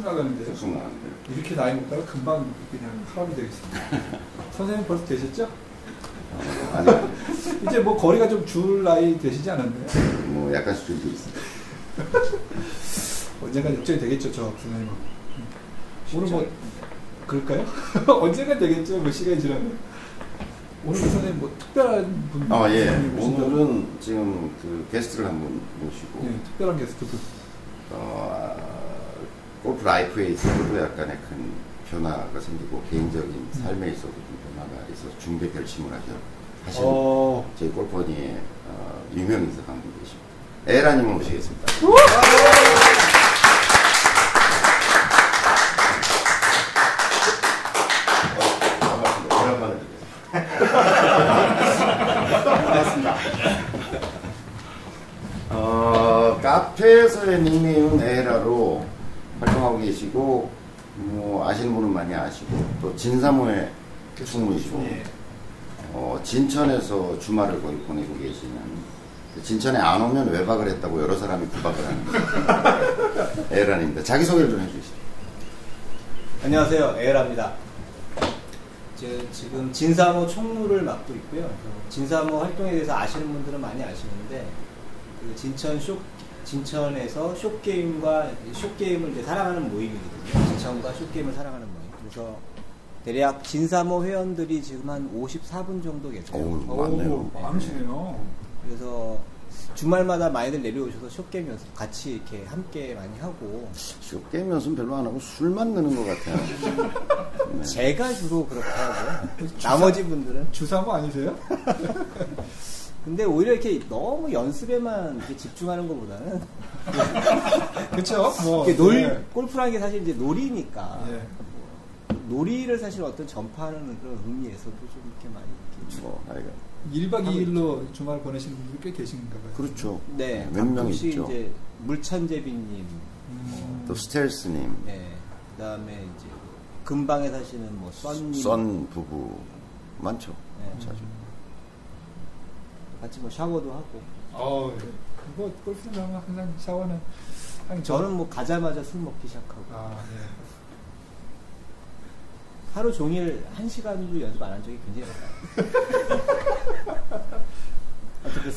그냥 쑥쑥 나가는데요. 계속 나가는데. 이렇게 나이 먹다가 금방 그냥 사람이 되겠습니다. 선생님 벌써 되셨죠? 어, 아니, 아니, 이제 뭐 거리가 좀 줄 나이 되시지 않았나요? 뭐 약간씩 줄고 있어요. 언젠가 역전이 되겠죠, 저 선생님은. 오늘 뭐 그럴까요? 언젠가 되겠죠, 뭐 시간이 지나면. 오늘 그 선생님 뭐 특별한 분 어, 예. 오늘은 지금 그 게스트를 한 분 모시고, 예, 특별한 게스트 분. 어, 골프 라이프에 있어서도 약간의 큰 변화가 생기고, 개인적인 삶에 있어도 좀 변화가 있어서 중대 결심을 하셔, 하시는 어, 저희 골퍼니의 어, 유명 인사 강분 계십니다. 에라님을 모시겠습니다. 반갑습니다. 어, 카페에서의 닉네임은 에라로 활동하고 계시고, 뭐, 아시는 분은 많이 아시고, 또 진사모의 충무이시고, 예. 어, 진천에서 주말을 거의 보내고 계시는 그 진천에 안 오면 외박을 했다고 여러 사람이 구박을 하는 에란입니다. 자기소개를 좀 해주시죠. 안녕하세요. 에라입니다. 제 지금 진사모 총무를 맡고 있고요. 진사모 활동에 대해서 아시는 분들은 많이 아시는데 그 진천 쇼 진천에서 쇼게임과 쇼게임을 이제 사랑하는 모임이거든요. 진천과 쇼게임을 사랑하는 모임. 그래서 대략 진사모 회원들이 지금 한 54분 정도 계세요. 어우, 많네요. 오, 많으시네요. 그래서 주말마다 많이들 내려오셔서 쇼게임 연습 같이 이렇게 함께 많이 하고 게임 연습 별로 안 하고 술만 느는 것 같아요. 네. 제가 주로 그렇게 하고 나머지 분들은 주사모 아니세요? 근데 오히려 이렇게 너무 연습에만 이렇게 집중하는 것보다는 그쵸? 뭐. 이렇게 놀 예. 골프라는 게 사실 이제 놀이니까 예. 놀이를 사실 어떤 전파하는 그런 의미에서도 좀 이렇게 많이 이렇게 뭐, 아이가. 1박 2일로 주말 보내시는 분들이 꽤 계신가 봐요. 그렇죠. 네몇명 가끔씩 있죠. 이제 물찬제비님 음, 또 스텔스님, 네 그다음에 이제 근방에 사시는 뭐 썬님 썬 부부 많죠. 네. 자주. 같이 뭐 샤워도 하고 어, 예. 그거 골프 나면 항상 샤워는 저는 뭐 가자마자 술 먹기 시작하고 아, 예. 하루 종일 한 시간도 연습 안 한 적이 굉장히 많아요.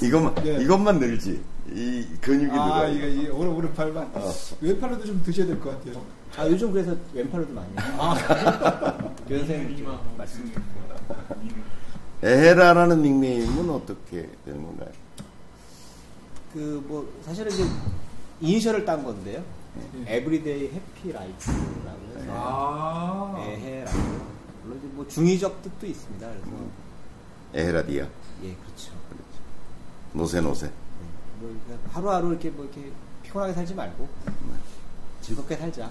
이것만, 예. 이것만 늘지. 이 근육이 아, 늘어요. 이거 이 오른 오른팔만 어. 왼팔로도 좀 드셔야 될 것 같아요. 아 요즘 그래서 왼팔로도 많이 해요. 아, 교수님 말씀. 에해라라는 닉네임은 어떻게 되는 건가요? 그 뭐 사실은 이제 이니셜을 딴 건데요. 예. everyday happy life 아, 에해라고. 물론 이제 뭐 중의적 뜻도 있습니다. 그래서 에헤라디아. 예 그렇죠. 노세 노세. 네, 뭐 하루하루 이렇게 뭐 이렇게 피곤하게 살지 말고 즐겁게 살자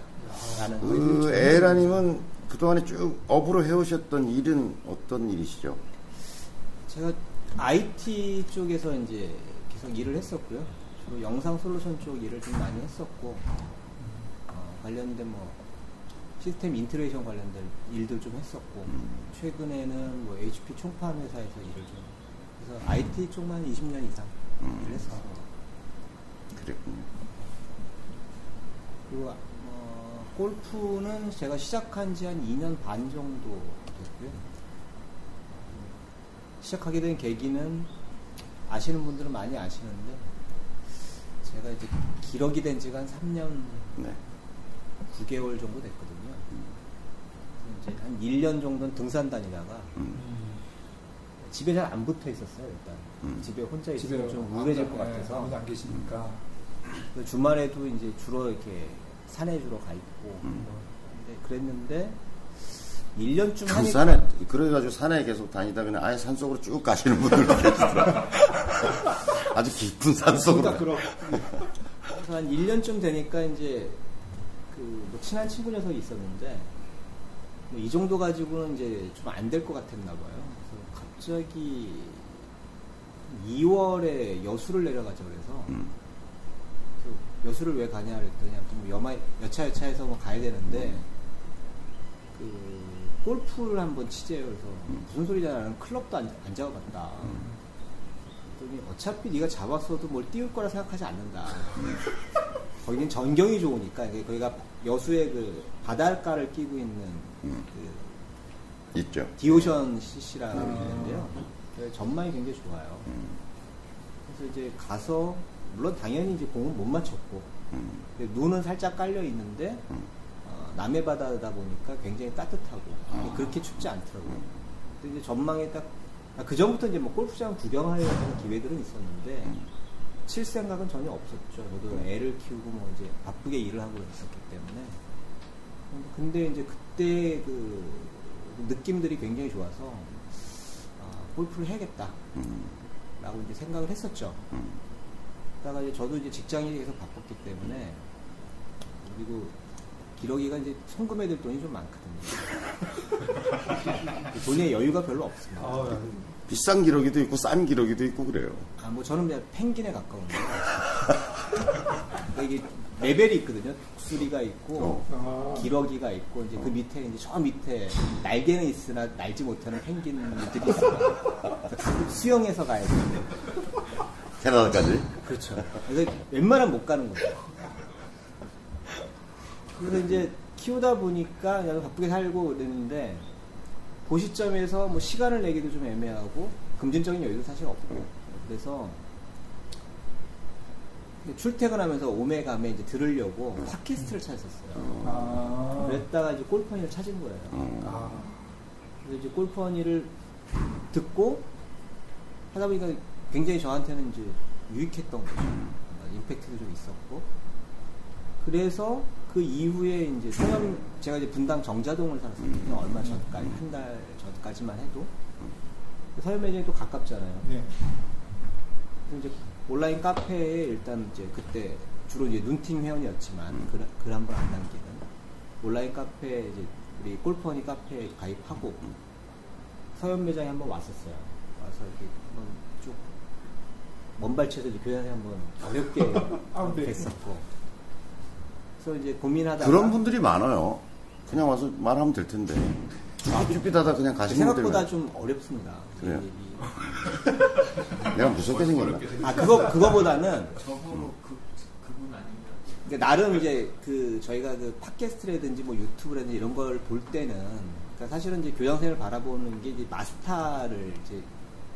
라는 그 에라님은 그동안에 쭉 업으로 해오셨던 일은 어떤 일이시죠? 제가 IT 쪽에서 이제 계속 일을 했었고요. 주로 영상 솔루션 쪽 일을 좀 많이 했었고, 어, 관련된 뭐, system integration 관련된 일들 좀 했었고, 음. 최근에는 뭐 HP 총판 회사에서 일을 좀, 그래서 IT 쪽만 20년 이상 음. 일을 했었어요. 그랬군요. 그리고, 어, 골프는 제가 시작한 지 한 2년 반 정도 됐고요. 시작하게 된 계기는 아시는 분들은 많이 아시는데 제가 이제 기러기 된 지가 한 3년 네. 9개월 정도 됐거든요. 그래서 이제 한 1년 정도는 등산 다니다가 음. 집에 잘 안 붙어 있었어요, 일단. 음. 집에 혼자 있으면 좀 우울해질 것 예, 같아서. 아무도 안 계시니까. 주말에도 이제 주로 이렇게 산에 주로 가 있고. 음. 근데 그랬는데 1년쯤 그 하니까 산에 그래가지고 산에 계속 다니다 그냥 아예 산 속으로 쭉 가시는 분들도 계시더라고요. 아주 깊은 산 속으로. 한 1년쯤 되니까 이제 그뭐 친한 친구 녀석이 있었는데 뭐 이 정도 가지고는 이제 좀 안 될 것 같았나 봐요. 그래서 갑자기 2월에 여수를 내려가자 그래서 음. 그 여수를 왜 가냐 그랬더니 아무튼 뭐 여마 여차여차해서 뭐 가야 되는데 그 골프를 한번 치재요. 그래서 무슨 소리냐 나는 클럽도 안, 안 잡아봤다. 그랬더니 어차피 네가 잡았어도 뭘 띄울 거라 생각하지 않는다. 거기는 전경이 좋으니까 거기가 여수의 그 바닷가를 끼고 있는 음. 그 있죠. 디오션 CC라고 아. 있는데요. 그 전망이 굉장히 좋아요. 음, 그래서 이제 가서 물론 당연히 이제 공은 못 맞췄고 음, 눈은 살짝 깔려 있는데 음. 어, 남해 바다다 보니까 굉장히 따뜻하고 아. 그렇게 춥지 않더라고요. 음. 근데 이제 전망에 딱 그 전부터 이제 뭐 골프장 구경하려는 기회들은 있었는데 음. 칠 생각은 전혀 없었죠. 저도 애를 키우고 뭐 이제 바쁘게 일을 하고 있었기 때문에. 근데 이제 그때 그 느낌들이 굉장히 좋아서 아, 골프를 해야겠다. 음, 라고 이제 생각을 했었죠. 음. 그러다가 이제 저도 이제 직장이 계속 바빴기 때문에 그리고 기러기가 이제 송금해야 될 돈이 좀 많거든요. 돈에 여유가 별로 없습니다. 아, 비싼 기러기도 있고 싼 기러기도 있고 그래요. 아, 뭐 저는 그냥 펭귄에 가까운데. 이게 레벨이 있거든요. 수리가 있고, 어. 아, 기러기가 있고, 이제 그 밑에, 이제 저 밑에 날개는 있으나 날지 못하는 펭귄들이 있어요. 수영해서 가야 되는데. 캐나다까지. 그렇죠. 그래서 웬만하면 못 가는 거죠. 그래서 이제 키우다 보니까 나도 바쁘게 살고 그랬는데 그 시점에서 뭐 시간을 내기도 좀 애매하고 금전적인 여유도 사실 없고 그래서 출퇴근하면서 오메감에 이제 들으려고 팟캐스트를 찾았었어요. 아, 그랬다가 이제 골퍼니를 찾은 거예요. 음. 아, 그래서 이제 골퍼니를 듣고 하다 보니까 굉장히 저한테는 이제 유익했던 거죠. 뭔가 임팩트도 좀 있었고. 그래서 그 이후에 이제 서현, 제가 이제 분당 정자동을 살았었거든요. 얼마 전까지, 한 달 전까지만 해도. 서현 매장이 또 가깝잖아요. 네. 그래서 이제 온라인 카페에 일단 이제 그때 주로 이제 눈팅 회원이었지만 글, 글 한 번 안 남기는 온라인 카페 이제 우리 골퍼니 카페에 가입하고 서현 매장에 한번 왔었어요. 와서 이렇게 한번 쭉 먼발치에서 교양에 한번 어렵게 아, 네. 됐었고. 그래서 이제 고민하다가 그런 분들이 많아요. 그냥 와서 말하면 될 텐데. 쭈삣쭈삣하다 그냥 가시는 분들 생각보다 좀 어렵습니다. 그래요? 내가 무섭게 생겼나? 아 그거 그거보다는 저거 그 그분 아니면 그러니까 나름 이제 그 저희가 그 팟캐스트라든지 뭐 유튜브라든지 이런 걸 볼 때는 그러니까 사실은 이제 교장선생을 바라보는 게 이제 마스터를 이제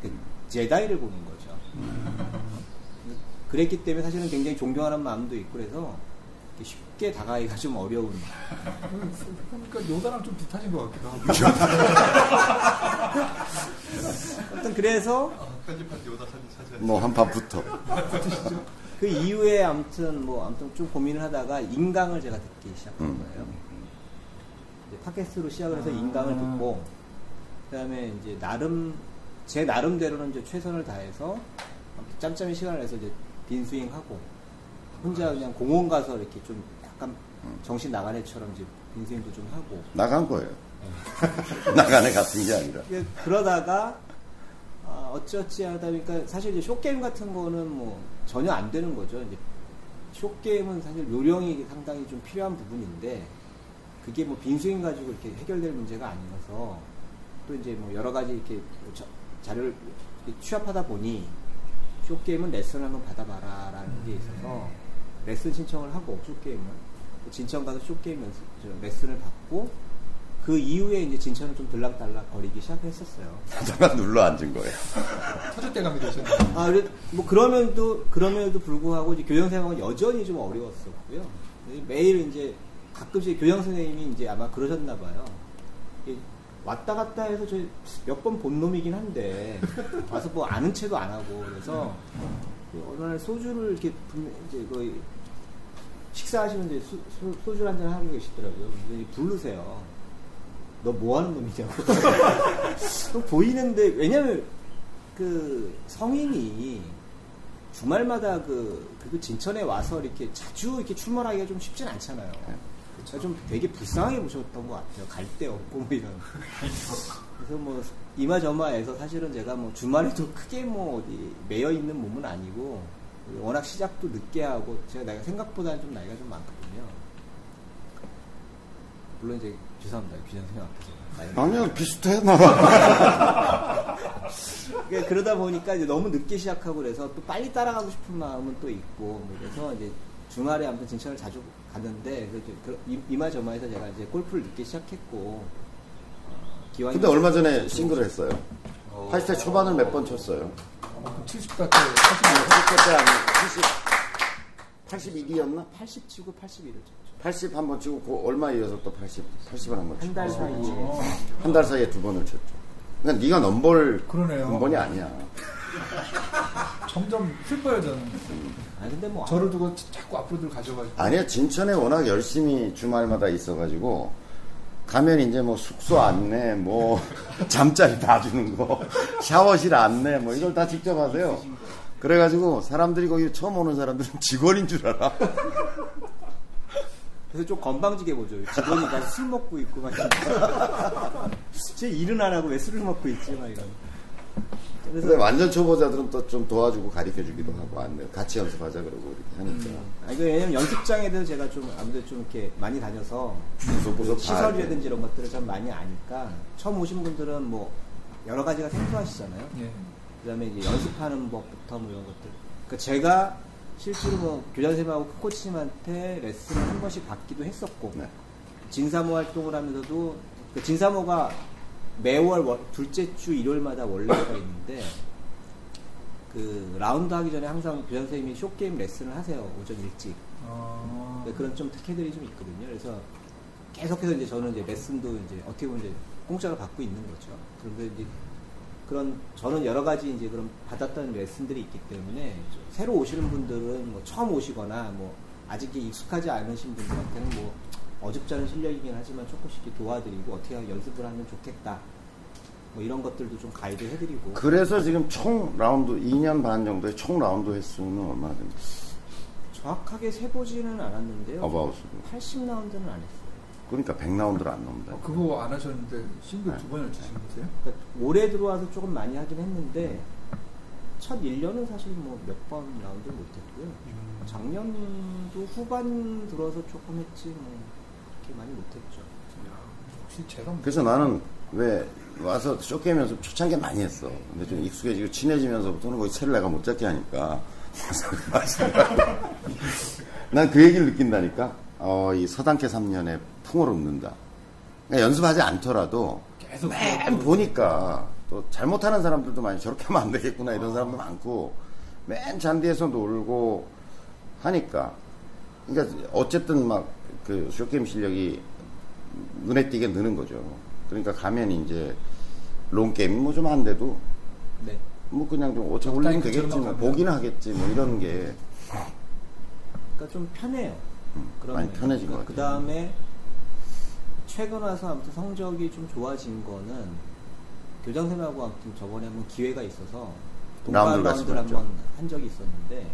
그 제다이를 보는 거죠. 그랬기 때문에 사실은 굉장히 존경하는 마음도 있고 그래서 쉽게 다가기가 좀 어려운. 그러니까 요다랑 좀 비슷하신 것 같기도 하고. 아무튼 그래서 편집할 때 요다 사진 찾아야 뭐 한판부터. 그 이후에 아무튼 뭐 아무튼 좀 고민을 하다가 인강을 제가 듣기 시작한 음. 거예요. 팟캐스트로 시작을 해서 아. 인강을 듣고 그다음에 이제 나름 제 나름대로는 이제 최선을 다해서 짬짬이 시간을 내서 이제 빈스윙 하고 혼자 그냥 공원 가서 이렇게 좀 약간 정신 나간 애처럼 이제 빈스윙도 좀 하고 나간 거예요. 나간 애 같은 게 아니라. 그러다가 아, 어찌어찌 하다 보니까 사실 이제 쇼게임 같은 거는 뭐 전혀 안 되는 거죠. 이제 쇼게임은 사실 요령이 상당히 좀 필요한 부분인데 그게 뭐 빈스윙 가지고 이렇게 해결될 문제가 아니라서 또 이제 뭐 여러 가지 이렇게 뭐 자- 자료를 취합하다 보니 쇼게임은 레슨을 한번 받아봐라 라는 게 있어서 레슨 신청을 하고 쇼게임은 진천 가서 쇼게임 연습 저 레슨을 받고 그 이후에 이제 진천을 좀 들락달락 거리기 시작했었어요. 하다가 눌러 앉은 거예요. 터줏대감이 되셨네요. 아, 그래, 뭐, 그러면도, 그럼에도 불구하고 이제 교장 생활은 여전히 좀 어려웠었고요. 매일 이제 가끔씩 교장 선생님이 이제 아마 그러셨나 봐요. 왔다 갔다 해서 저몇번 본 놈이긴 한데, 와서 뭐 아는 체도 안 하고, 그래서 어느 날 소주를 이렇게 분- 이제 거의 식사하시는데 수, 주를 한잔 하고 계시더라고요. 근데 부르세요. 너 뭐 하는 놈이냐고. 또 보이는데, 왜냐면 그 성인이 주말마다 그, 그 진천에 와서 이렇게 자주 이렇게 출몰하기가 좀 쉽진 않잖아요. 제가 좀 되게 불쌍하게 보셨던 것 같아요. 갈 데 없고 뭐 이런. 그래서 뭐 이마저마해서 사실은 제가 뭐 주말에도 크게 뭐 어디 매여 있는 몸은 아니고 워낙 시작도 늦게 하고 제가 나이가 생각보다는 좀 나이가 좀 많거든요. 물론 이제 죄송합니다. 규전 선생 앞에서. 아니요, 비슷해, 나랑. 그러니까 그러다 보니까 이제 너무 늦게 시작하고 그래서 또 빨리 따라가고 싶은 마음은 또 있고 뭐 그래서 이제 주말에 아무튼 진천을 자주 갔는데 그 이제 그 이- 이마저마해서 제가 이제 골프를 늦게 시작했고 어, 기왕 근데 얼마 전에 싱글을 했어요. 80대 초반을 몇 번 쳤어요. 어, 70대 80대 80대 아니 80, 82기였나? 80 치고 81을 쳤죠. 80 한 번 치고 그 얼마 이어서 또 80, 80을 한번 치고 한달 사이에 어, 한달 사이에 두 번을 쳤죠. 그러니까 네가 넘볼. 근본이 아니야. 점점 슬퍼요 저는. 아니 근데 뭐 저를 두고 자꾸 앞으로들 가져가지고. 아니야 진천에 워낙 열심히 주말마다 있어가지고 가면 이제 뭐 숙소 안내, 뭐 잠자리 봐주는 거, 샤워실 안내, 뭐 이걸 다 직접 하세요. 그래가지고 사람들이 거기 처음 오는 사람들은 직원인 줄 알아. 그래서 좀 건방지게 보죠. 직원이 가서 술 먹고 있고 막. 쟤 일은 안 하고 왜 술을 먹고 있지 막 이런. 그래서 근데 완전 초보자들은 또 좀 도와주고 가르쳐 주기도 하고 안내, 같이 연습하자 그러고 이렇게 하니까. 아, 이거 왜냐면 연습장에 대해서 제가 좀 아무래도 좀 이렇게 많이 다녀서 다 시설이라든지 이런 것들을 좀 많이 아니까 처음 오신 분들은 뭐 여러 가지가 생소하시잖아요. 예. 그다음에 이제 연습하는 법부터 뭐 이런 것들. 그러니까 제가 실제로 뭐 교장선생님하고 코치님한테 레슨을 한 번씩 받기도 했었고 네. 진사모 활동을 하면서도 그 진사모가 매월 월- 둘째 주 일요일마다 원래가 있는데 그 라운드 하기 전에 항상 교장 선생님이 쇼게임 레슨을 하세요 오전 일찍. 어, 네, 그런 좀 특혜들이 좀 있거든요. 그래서 계속해서 이제 저는 이제 레슨도 이제 어떻게 보면 이제 공짜로 받고 있는 거죠. 그런데 이제 그런 저는 여러 가지 이제 그런 받았던 레슨들이 있기 때문에 좀 새로 오시는 분들은 뭐 처음 오시거나 뭐 아직 익숙하지 않으신 분들한테는 뭐 어줍지 않은 실력이긴 하지만 조금씩 도와드리고 어떻게 하면 연습을 하면 좋겠다 뭐 이런 것들도 좀 가이드 해드리고 그래서 지금 총 라운드 2년 반 정도의 총 라운드 횟수는 얼마나 됩니까? 정확하게 세보지는 않았는데요 about으로. 80라운드는 안 했어요 그러니까 100라운드를 안 넘는다. 어, 그거 안 하셨는데 싱글 네. 두 번을 치신 거세요? 그러니까 올해 들어와서 조금 많이 하긴 했는데 첫 1년은 사실 뭐 몇 번 라운드 못 했고요 작년도 후반 들어서 조금 했지 뭐 그렇게 많이 못했죠 혹시 제가 그래서 나는 왜 와서 쇼게임 연습 초창기에 많이 했어. 근데 좀 익숙해지고 친해지면서부터는 거의 채를 내가 못 잡게 하니까. 난 그 얘기를 느낀다니까. 어, 이 서당계 3년에 풍을 읊는다. 그러니까 연습하지 않더라도 계속 맨 보니까 또 잘못하는 사람들도 많이 저렇게 하면 안 되겠구나 이런 사람도 많고 맨 잔디에서 놀고 하니까 그러니까 어쨌든 막 그 short game 실력이 눈에 띄게 느는 거죠. 그러니까 가면 이제 long game 뭐 좀 안 돼도 네 뭐 그냥 좀 적당히 올리면 되겠지 뭐 보기는 하겠지 뭐 이런 게 그러니까 좀 편해요 그런 많이. 편해진 것그 같아요. 다음에 최근 와서 아무튼 성적이 좀 좋아진 거는 교장선생님하고 아무튼 저번에 한번 기회가 있어서 동반 라운드를. 한번 한 적이 있었는데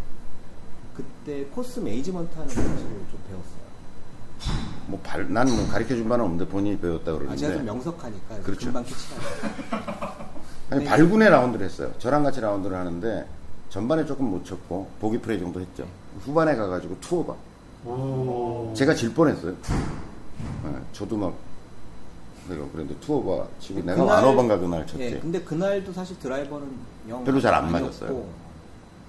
그때 course management 하는 것을 좀 배웠어요. 뭐난뭐 가르쳐 준 바는 없는데 본인이 배웠다 아, 제가 좀 그러는데 명석하니까 그렇죠. 금방 캐치가 아니, 네. 발군의 라운드를 했어요. 저랑 같이 라운드를 하는데 전반에 조금 못 쳤고 보기 플레이 정도 했죠. 후반에 가가지고 two over. 제가 질 뻔했어요. 네, 저도 막 내가 그런데 two over 치고 내가 one over인가 그날 쳤지. 예, 근데 그날도 사실 드라이버는 영 별로 잘안 아니었고 맞았어요.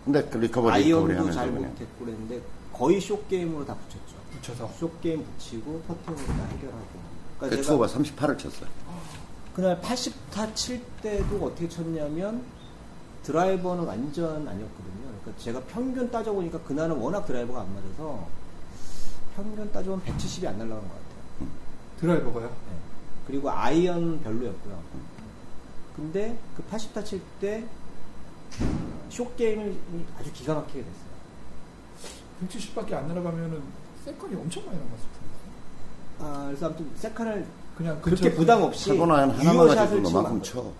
근데 그 recovery recovery 아이언도 하면서 잘 그냥 못했고 그랬는데 거의 short game으로 다 붙였죠. 붙여서 short game 붙이고 퍼팅으로 다 해결하고. 그 그러니까 two over 38을 쳤어요. 그날 80타 칠 때도 어떻게 쳤냐면 드라이버는 완전 아니었거든요. 그러니까 제가 평균 따져보니까 그날은 워낙 드라이버가 안 맞아서 평균 따져보면 170이 안 날라간 것 같아요. 드라이버가요? 네. 그리고 아이언 별로였고요. 근데 그 80타 칠 때 short game을 아주 기가 막히게 됐어요. 170밖에 안 날아가면은 second가 엄청 많이 남았을 텐데. 아, 그래서 아무튼 second를 그냥 그렇게 부담 없이 하나만 유효샷을 치고 쳐.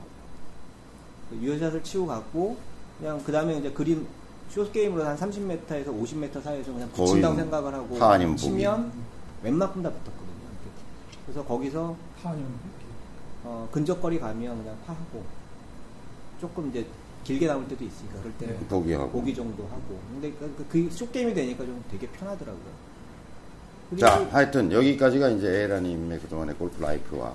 유효샷을 치고 갔고 그냥 그 다음에 이제 그린 short game으로 한 30m에서 50m 사이에서 그냥 붙인다고 생각을 하고. 치면 웬만큼 다 붙었거든요. 그래서 거기서 파 아니면 어, 근접거리 가면 그냥 파하고 조금 이제 길게 남을 때도 있으니까 그럴 때는 네. 보기하고. 보기 정도 하고 근데 그, 그, 쇼 게임이 되니까 좀 되게 편하더라고요. 자, 하여튼 여기까지가 이제 에라님의 그동안의 골프 라이프와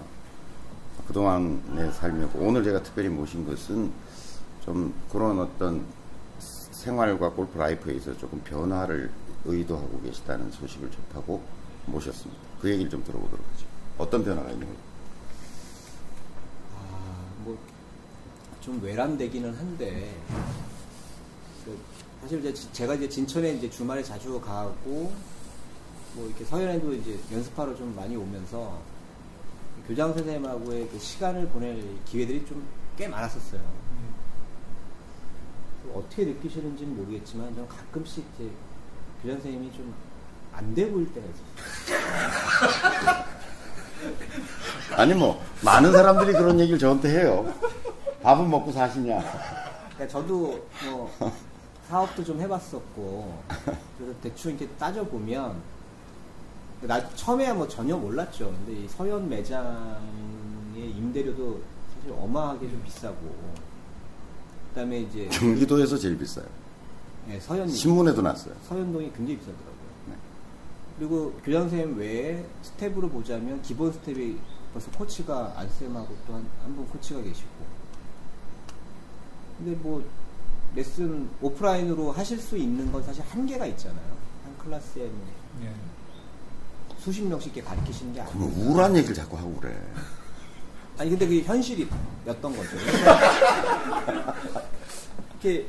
그동안의 삶이었고 오늘 제가 특별히 모신 것은 좀 그런 어떤 생활과 골프 라이프에 있어서 조금 변화를 의도하고 계시다는 소식을 접하고 모셨습니다. 그 얘기를 좀 들어보도록 하죠. 어떤 변화가 있는 거죠? 아, 뭐, 좀 외람되기는 한데, 그 사실 이제 지- 제가 이제 진천에 이제 주말에 자주 가고, 뭐 이렇게 서현에도 이제 연습하러 좀 많이 오면서, 교장 선생님하고의 그 시간을 보낼 기회들이 좀 꽤 많았었어요. 어떻게 느끼시는지는 모르겠지만, 저는 가끔씩 이제 교장 선생님이 좀 안 돼 보일 때가 있었어요. 아니 뭐 많은 사람들이 그런 얘기를 저한테 해요. 밥은 먹고 사시냐? 그러니까 저도 뭐 사업도 좀 해봤었고 그래서 대충 이렇게 따져 보면 나 처음에야 뭐 전혀 몰랐죠. 근데 이 서현 매장의 임대료도 사실 어마하게 좀 비싸고 그다음에 이제 경기도에서 제일 비싸요. 예, 서현 신문에도 났어요. 서현동이 굉장히 비싸더라고요. 네. 그리고 교장 선생님 외에 스태프로 보자면 기본 스태프가 벌써 코치가 안쌤하고 또 한 한 분 코치가 계시고. 근데 뭐 레슨 오프라인으로 하실 수 있는 건 사실 한계가 있잖아요. 한 클래스에 뭐 예. 수십 명씩 이렇게 가르치시는 게 그러면 아니고. 우울한 얘기를 자꾸 하고 그래. 아니 근데 그게 현실이었던 거죠. 이렇게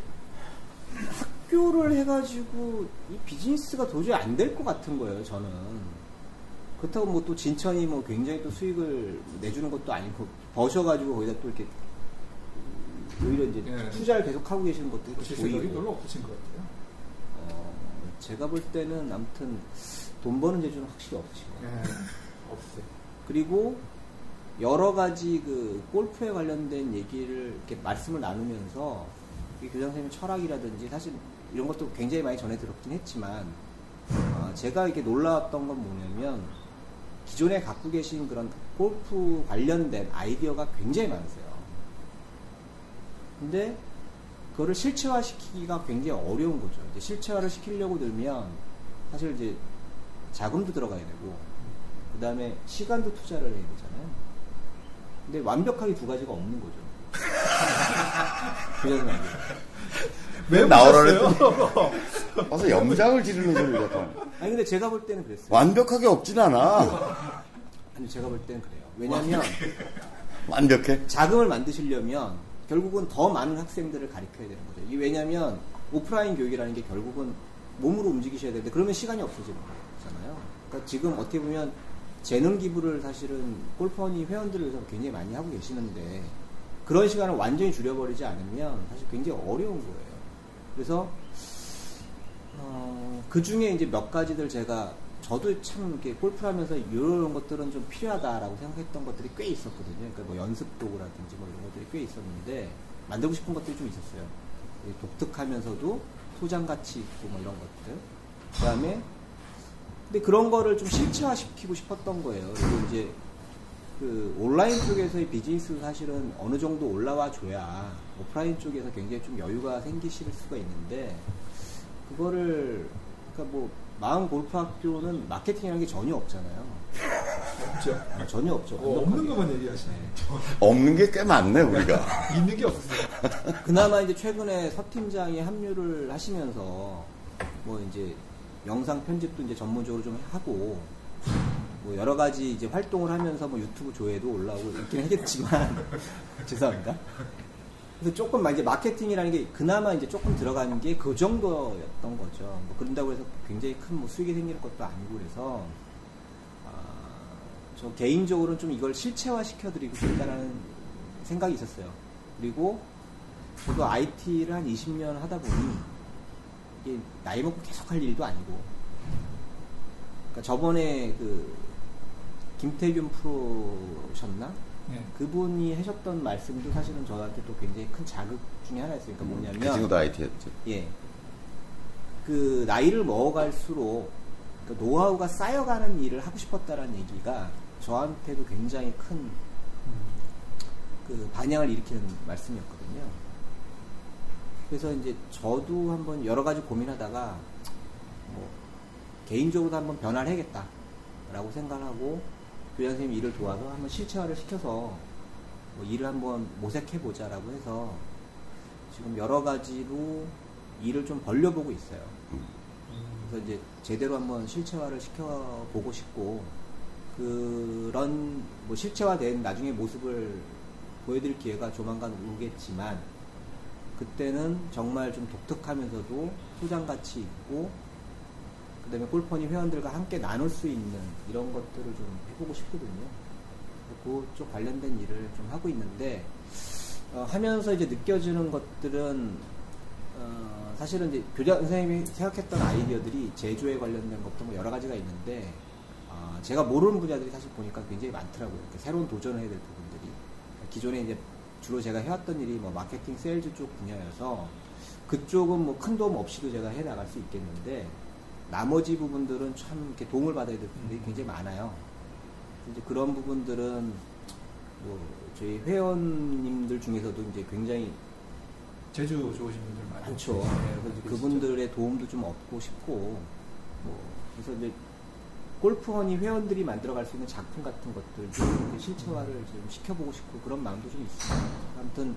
학교를 해가지고 이 비즈니스가 도저히 안 될 것 같은 거예요. 저는 그렇다고 뭐 또 진천이 뭐 굉장히 또 수익을 내주는 것도 아니고 버셔가지고 거기다 또 이렇게 오히려 이제 예. 투자를 계속 하고 계시는 것도 보이고. 별로 없으신 것 같아요. 어, 제가 볼 때는 아무튼 돈 버는 재주는 확실히 없지. 예. 없어요. 그리고 여러 가지 그 골프에 관련된 얘기를 이렇게 말씀을 나누면서 이 교장 선생님 철학이라든지 사실 이런 것도 굉장히 많이 전해 들었긴 했지만 어, 제가 이렇게 놀라웠던 건 뭐냐면 기존에 갖고 계신 그런 골프 관련된 아이디어가 굉장히 많으세요. 근데 그거를 실체화시키기가 굉장히 어려운 거죠. 이제 실체화를 시키려고 들면 사실 이제 자금도 들어가야 되고 그 다음에 시간도 투자를 해야 되잖아요. 근데 완벽하게 두 가지가 없는 거죠. 그래서 안. 왜 나오라 나오라 와서 염장을 지르는 소리를 약간. 아니 근데 제가 볼 때는 그랬어요. 완벽하게 없진 않아. 아니 제가 볼 때는 그래요. 왜냐하면 완벽해? 자금을 만드시려면 결국은 더 많은 학생들을 가르쳐야 되는 거죠. 이게 왜냐하면 오프라인 교육이라는 게 결국은 몸으로 움직이셔야 되는데 그러면 시간이 없어지는 거잖아요. 그러니까 지금 어떻게 보면 재능 기부를 사실은 골퍼니 회원들을 위해서 굉장히 많이 하고 계시는데 그런 시간을 완전히 줄여버리지 않으면 사실 굉장히 어려운 거예요. 그래서 어, 그 중에 이제 몇 가지들 제가 저도 참 이렇게 골프를 하면서 이런 것들은 좀 필요하다라고 생각했던 것들이 꽤 있었거든요. 그러니까 뭐 연습 도구라든지 뭐 이런 것들이 꽤 있었는데 만들고 싶은 것들이 좀 있었어요. 독특하면서도 소장 가치 있고 뭐 이런 것들. 그 다음에 근데 그런 거를 좀 실체화시키고 싶었던 거예요. 그리고 이제 그 온라인 쪽에서의 비즈니스 사실은 어느 정도 올라와 줘야 오프라인 쪽에서 굉장히 좀 여유가 생기실 수가 있는데 그거를 그러니까 뭐 마음 골프 학교는 마케팅이라는 게 전혀 없잖아요. 없죠. 아, 전혀 없죠. 어, 없는 것만 얘기하시네. 없는 게 꽤 많네, 우리가. 있는 게 없어요. 그나마 이제 최근에 서 팀장이 합류를 하시면서 뭐 이제 영상 편집도 이제 전문적으로 좀 하고 뭐 여러 가지 이제 활동을 하면서 뭐 유튜브 조회도 올라오고 있긴 하겠지만 죄송합니다. 그래서 조금 이제 마케팅이라는 게 그나마 이제 조금 들어가는 게 그 정도였던 거죠. 뭐 그런다고 해서 굉장히 큰 뭐 수익이 생기는 것도 아니고 그래서 아, 저 개인적으로는 좀 이걸 실체화 시켜드리고 싶다라는 생각이 있었어요. 그리고 저도 IT를 한 20년 하다 보니 이게 나이 먹고 계속 할 일도 아니고 그러니까 저번에 그 김태균 프로셨나? 네. 그분이 하셨던 말씀도 사실은 저한테 또 굉장히 큰 자극 중에 하나였어요. 그러니까 뭐냐면 그 친구도 IT였지. 예. 그 나이를 먹어갈수록 그 노하우가 쌓여가는 일을 하고 싶었다라는 얘기가 저한테도 굉장히 큰 그 반향을 일으키는 말씀이었거든요. 그래서 이제 저도 한번 여러 가지 고민하다가 뭐 개인적으로도 한번 변화를 해야겠다라고 생각하고 교장 선생님 일을 도와서 한번 실체화를 시켜서 뭐 일을 한번 모색해 보자라고 해서 지금 여러 가지로 일을 좀 벌려보고 있어요. 그래서 이제 제대로 한번 실체화를 시켜보고 싶고 그런 뭐 실체화된 나중에 모습을 보여드릴 기회가 조만간 오겠지만 그때는 정말 좀 독특하면서도 소장 가치 있고 그다음에 골퍼니 회원들과 함께 나눌 수 있는 이런 것들을 좀 해보고 싶거든요. 그쪽 관련된 일을 좀 하고 있는데 어, 하면서 이제 느껴지는 것들은 어, 사실은 이제 교장 선생님이 생각했던 아이디어들이 제조에 관련된 것도 뭐 여러 가지가 있는데 어, 제가 모르는 분야들이 사실 보니까 굉장히 많더라고요. 새로운 도전을 해야 될 부분들이 기존에 이제 주로 제가 해왔던 일이 뭐 마케팅, 세일즈 쪽 분야여서 그쪽은 뭐 큰 도움 없이도 제가 해 나갈 수 있겠는데 나머지 부분들은 참 이렇게 도움을 받아야 될 부분들이 굉장히 많아요. 이제 그런 부분들은 뭐 저희 회원님들 중에서도 이제 굉장히 제주 좋으신 분들 많죠. 네, 그래서. 그분들의 도움도 좀 얻고 싶고, 뭐, 그래서 이제 골프원이 회원들이 만들어갈 수 있는 작품 같은 것들 실체화를 좀 시켜보고 싶고 그런 마음도 좀 있습니다. 아무튼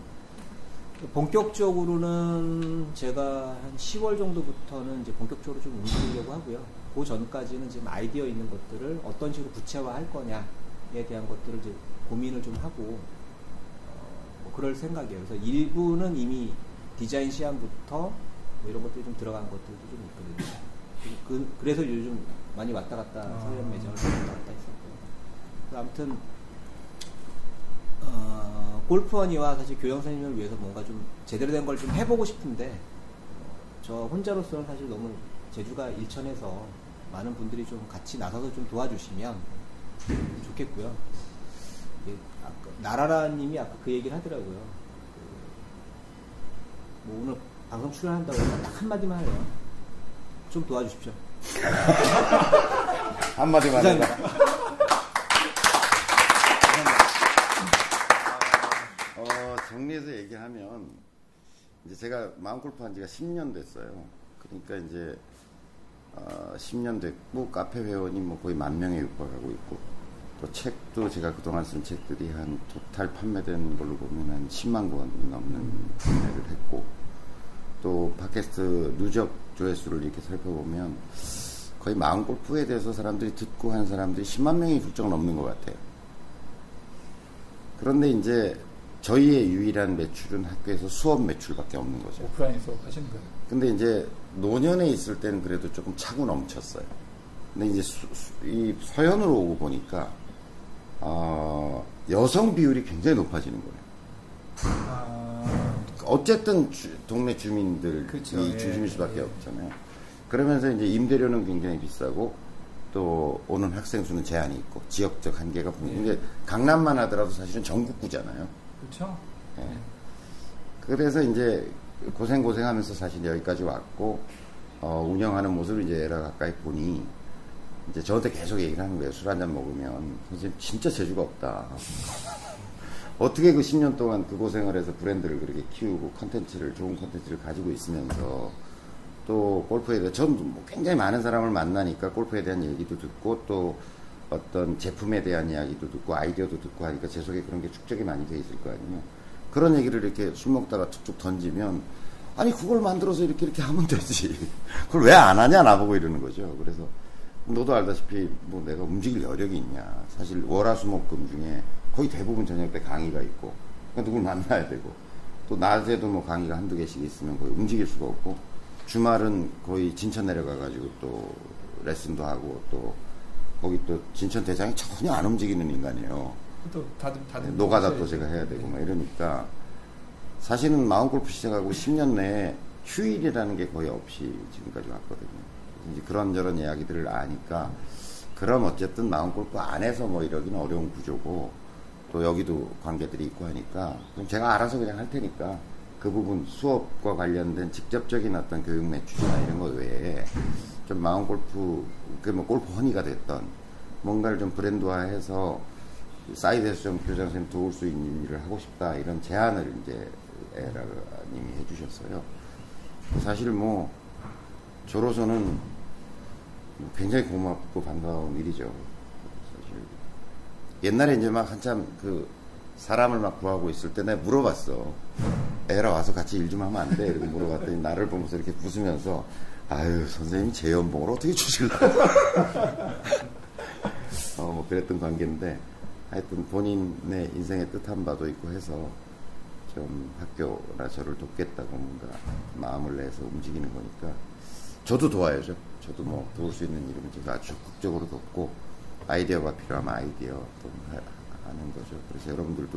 본격적으로는 제가 한 10월 정도부터는 이제 본격적으로 좀 움직이려고 하고요. 그 전까지는 지금 아이디어 있는 것들을 어떤 식으로 구체화할 거냐에 대한 것들을 이제 고민을 좀 하고 어, 뭐 그럴 생각이에요. 그래서 일부는 이미 디자인 시안부터 뭐 이런 것들이 좀 들어간 것들도 좀 있거든요. 그, 래서 요즘 많이 왔다 갔다 아. 서현 매장을 왔다 갔다 했었고요. 아무튼 어, 골프원이와 사실 교영 선생님을 위해서 뭔가 좀 제대로 된 걸 좀 해보고 싶은데 어, 저 혼자로서는 사실 너무 제주가 일천해서 많은 분들이 좀 같이 나서서 좀 도와주시면 좋겠고요. 아까 나라라님이 아까 그 얘기를 하더라고요. 그, 뭐 오늘 방송 출연한다고 해서 딱 한마디만 하래요. 좀 도와주십시오. 한마디만 해봐. 감사합니다. 어, 정리해서 얘기하면, 이제 제가 마음골프 한 지가 10년 됐어요. 그러니까 이제, 어, 10년 됐고, 카페 회원이 뭐 거의 만 명에 육박하고 있고, 또 책도 제가 그동안 쓴 책들이 한 토탈 판매된 걸로 보면 한 10만 권 넘는 판매를 했고, 또 팟캐스트 누적 조회수를 이렇게 살펴보면 거의 마음 골프에 대해서 사람들이 듣고 한 사람들이 10만 명이 훌쩍 넘는 것 같아요. 그런데 이제 저희의 유일한 매출은 학교에서 수업 매출밖에 없는 거죠. 오프라인 수업 하시는 거예요. 근데 이제 노년에 있을 때는 그래도 조금 차고 넘쳤어요. 근데 이제 수- 수- 이 서현으로 오고 보니까 어, 여성 비율이 굉장히 높아지는 거예요. 아, 어쨌든 주- 동네 주민들이 그쵸, 예, 중심일 수밖에 예. 없잖아요. 그러면서 이제 임대료는 굉장히 비싸고 또 오는 학생 수는 제한이 있고 지역적 한계가 분명히 예. 강남만 하더라도 사실은 전국구잖아요. 그렇죠. 예. 그래서 이제 고생 고생하면서 사실 여기까지 왔고 어, 운영하는 모습을 이제 에라 가까이 보니 이제 저한테 계속 얘기를 하는 거예요. 술 한 잔 먹으면 선생님 진짜 재주가 없다. 어떻게 그 10년 동안 그 고생을 해서 브랜드를 그렇게 키우고 컨텐츠를 좋은 컨텐츠를 가지고 있으면서 또 골프에 대해 저는 뭐 굉장히 많은 사람을 만나니까 골프에 대한 얘기도 듣고 또 어떤 제품에 대한 이야기도 듣고 아이디어도 듣고 하니까 제 속에 그런 게 축적이 많이 돼 있을 거 아니에요. 그런 얘기를 이렇게 술 먹다가 툭툭 던지면 아니 그걸 만들어서 이렇게 이렇게 하면 되지. 그걸 왜 안 하냐 나보고 이러는 거죠. 그래서 너도 알다시피 뭐 내가 움직일 여력이 있냐. 사실 월화수목금 중에 거의 대부분 저녁 때 강의가 있고 그러니까 누굴 만나야 되고 또 낮에도 뭐 강의가 한두 개씩 있으면 거의 움직일 수가 없고 주말은 거의 진천 내려가 가지고 또 레슨도 하고 또 거기 또 진천 대장이 전혀 안 움직이는 인간이에요. 또 다들 다들 네, 노가다 또. 제가 해야 되고 막 이러니까 사실은 마음 골프 시작하고 10년 내에 휴일이라는 게 거의 없이 지금까지 왔거든요. 이제 그런저런 이야기들을 아니까 그럼 어쨌든 마음 골프 안에서 뭐 이러기는 어려운 구조고 또 여기도 관계들이 있고 하니까 그럼 제가 알아서 그냥 할 테니까 그 부분 수업과 관련된 직접적인 어떤 교육 매출이나 이런 거 외에 좀 마음 골프 그뭐 골프 허니가 됐던 뭔가를 좀 브랜드화해서 사이드에서 좀 교장 선생님 도울 수 있는 일을 하고 싶다 이런 제안을 이제 에라님이 해주셨어요. 사실 뭐 저로서는 굉장히 고맙고 반가운 일이죠. 사실 옛날에 이제 막 한참 그 사람을 막 구하고 있을 때 내가 물어봤어. 애라 와서 같이 일 좀 하면 안 돼? 이렇게 물어봤더니 나를 보면서 이렇게 웃으면서 아유 선생님 제 연봉을 어떻게 주실라? 어뭐 그랬던 관계인데 하여튼 본인의 인생의 뜻한 바도 있고 해서 좀 학교나 저를 돕겠다고 뭔가 마음을 내서 움직이는 거니까 저도 도와야죠. 저도 뭐 도울 수 있는 일이면 제가 아주 적극적으로 돕고 아이디어가 필요하면 아이디어 또 하- 하는 거죠. 그래서 여러분들도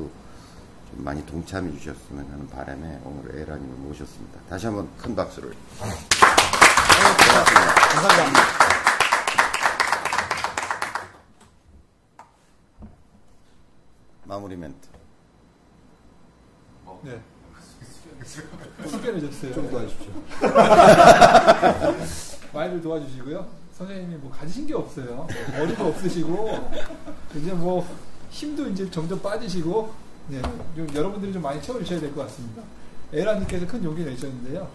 좀 많이 동참해 주셨으면 하는 바람에 오늘 에라님을 모셨습니다. 다시 한번 큰 박수를. 감사합니다. 마무리 멘트. 네. 숙연해졌어요. 좀 도와주십시오. 많이들 도와주시고요. 선생님이 뭐 가지신 게 없어요. 머리도 없으시고 이제 뭐 힘도 이제 점점 빠지시고 네, 좀 여러분들이 좀 많이 채워주셔야 될 것 같습니다. 에라님께서 큰 용기 내셨는데요.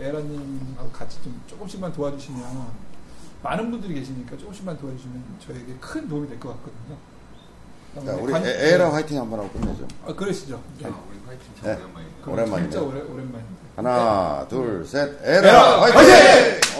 에라님하고 같이 좀 조금씩만 도와주시면 많은 분들이 계시니까 조금씩만 도와주시면 저에게 큰 도움이 될 것 같거든요. 자, 우리 관- 에- 에라 화이팅 한번 하고 끝내죠. 아, 그러시죠. 네. 아, 우리 화이팅 참 네. 오랜만이네요. 진짜 오래, 오랜만입니다. 하나, 둘, 셋, 에라, 에라 화이팅!